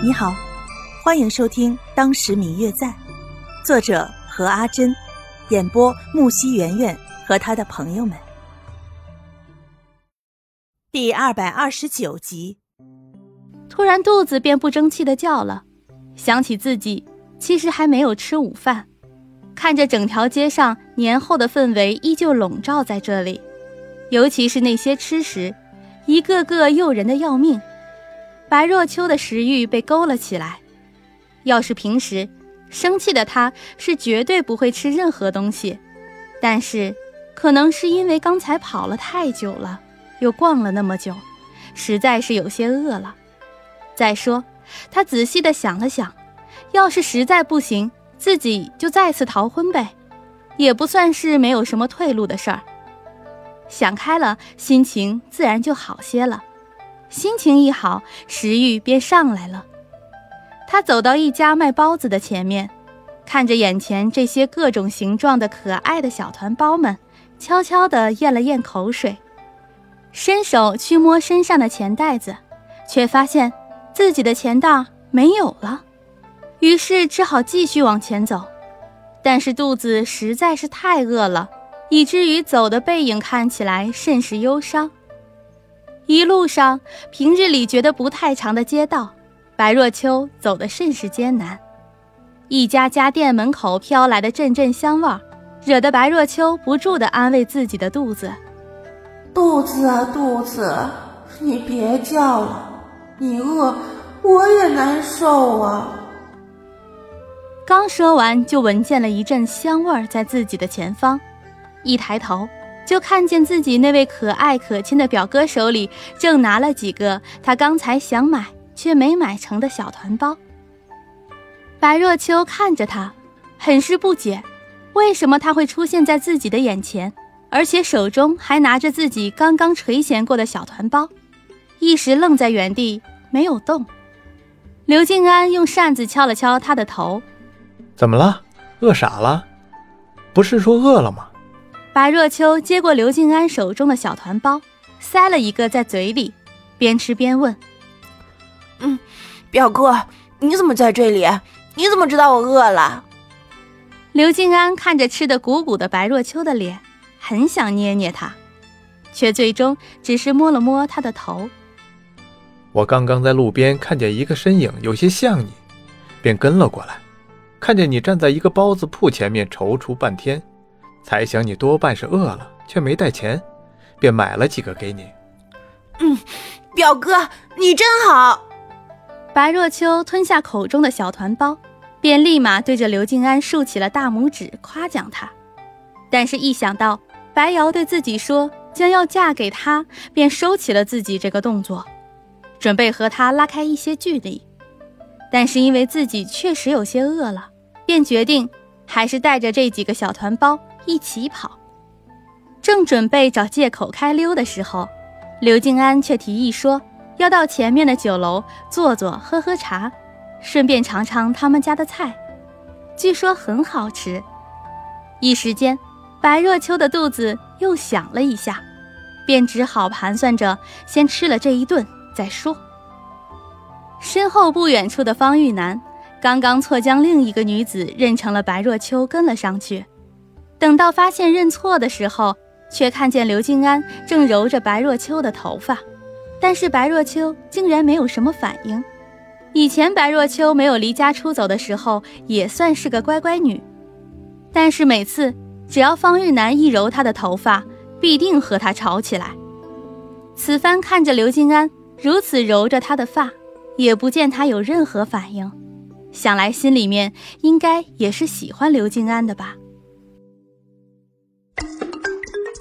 你好，欢迎收听《当时明月在》，作者何阿珍，演播木西圆圆和他的朋友们。第二百二十九集，突然肚子便不争气的叫了，想起自己其实还没有吃午饭，看着整条街上年后的氛围依旧笼罩在这里，尤其是那些吃食，一个个诱人的要命。白若秋的食欲被勾了起来。要是平时，生气的他是绝对不会吃任何东西。但是，可能是因为刚才跑了太久了，又逛了那么久，实在是有些饿了。再说，他仔细的想了想，要是实在不行，自己就再次逃婚呗，也不算是没有什么退路的事儿。想开了，心情自然就好些了。心情一好，食欲便上来了。他走到一家卖包子的前面，看着眼前这些各种形状的可爱的小团包们，悄悄地咽了咽口水，伸手去摸身上的钱袋子，却发现自己的钱袋没有了。于是只好继续往前走，但是肚子实在是太饿了，以至于走的背影看起来甚是忧伤。一路上，平日里觉得不太长的街道，白若秋走得甚是艰难。一家家店门口飘来的阵阵香味，惹得白若秋不住地安慰自己的肚子：“肚子啊，肚子，你别叫了，你饿，我也难受啊。”刚说完，就闻见了一阵香味在自己的前方，一抬头。就看见自己那位可爱可亲的表哥手里正拿了几个他刚才想买却没买成的小团包。白若秋看着他，很是不解，为什么他会出现在自己的眼前，而且手中还拿着自己刚刚垂涎过的小团包，一时愣在原地没有动。刘静安用扇子敲了敲他的头：“怎么了？饿傻了？不是说饿了吗？”白若秋接过刘静安手中的小团包，塞了一个在嘴里，边吃边问：“嗯，表哥，你怎么在这里？你怎么知道我饿了？”刘静安看着吃得鼓鼓的白若秋的脸，很想捏捏他，却最终只是摸了摸他的头。我刚刚在路边看见一个身影，有些像你，便跟了过来，看见你站在一个包子铺前面踌躇半天。猜想你多半是饿了，却没带钱，便买了几个给你。嗯，表哥你真好。白若秋吞下口中的小团包，便立马对着刘静安竖起了大拇指，夸奖他。但是，一想到白瑶对自己说将要嫁给他，便收起了自己这个动作，准备和他拉开一些距离。但是因为自己确实有些饿了，便决定还是带着这几个小团包。一起跑，正准备找借口开溜的时候，刘静安却提议说要到前面的酒楼坐坐，喝喝茶，顺便尝尝他们家的菜，据说很好吃。一时间，白若秋的肚子又响了一下，便只好盘算着先吃了这一顿再说。身后不远处的方玉楠刚刚错将另一个女子认成了白若秋，跟了上去。等到发现认错的时候，却看见刘静安正揉着白若秋的头发，但是白若秋竟然没有什么反应。以前白若秋没有离家出走的时候，也算是个乖乖女，但是每次只要方玉楠一揉她的头发，必定和她吵起来。此番看着刘静安如此揉着她的发，也不见她有任何反应，想来心里面应该也是喜欢刘静安的吧。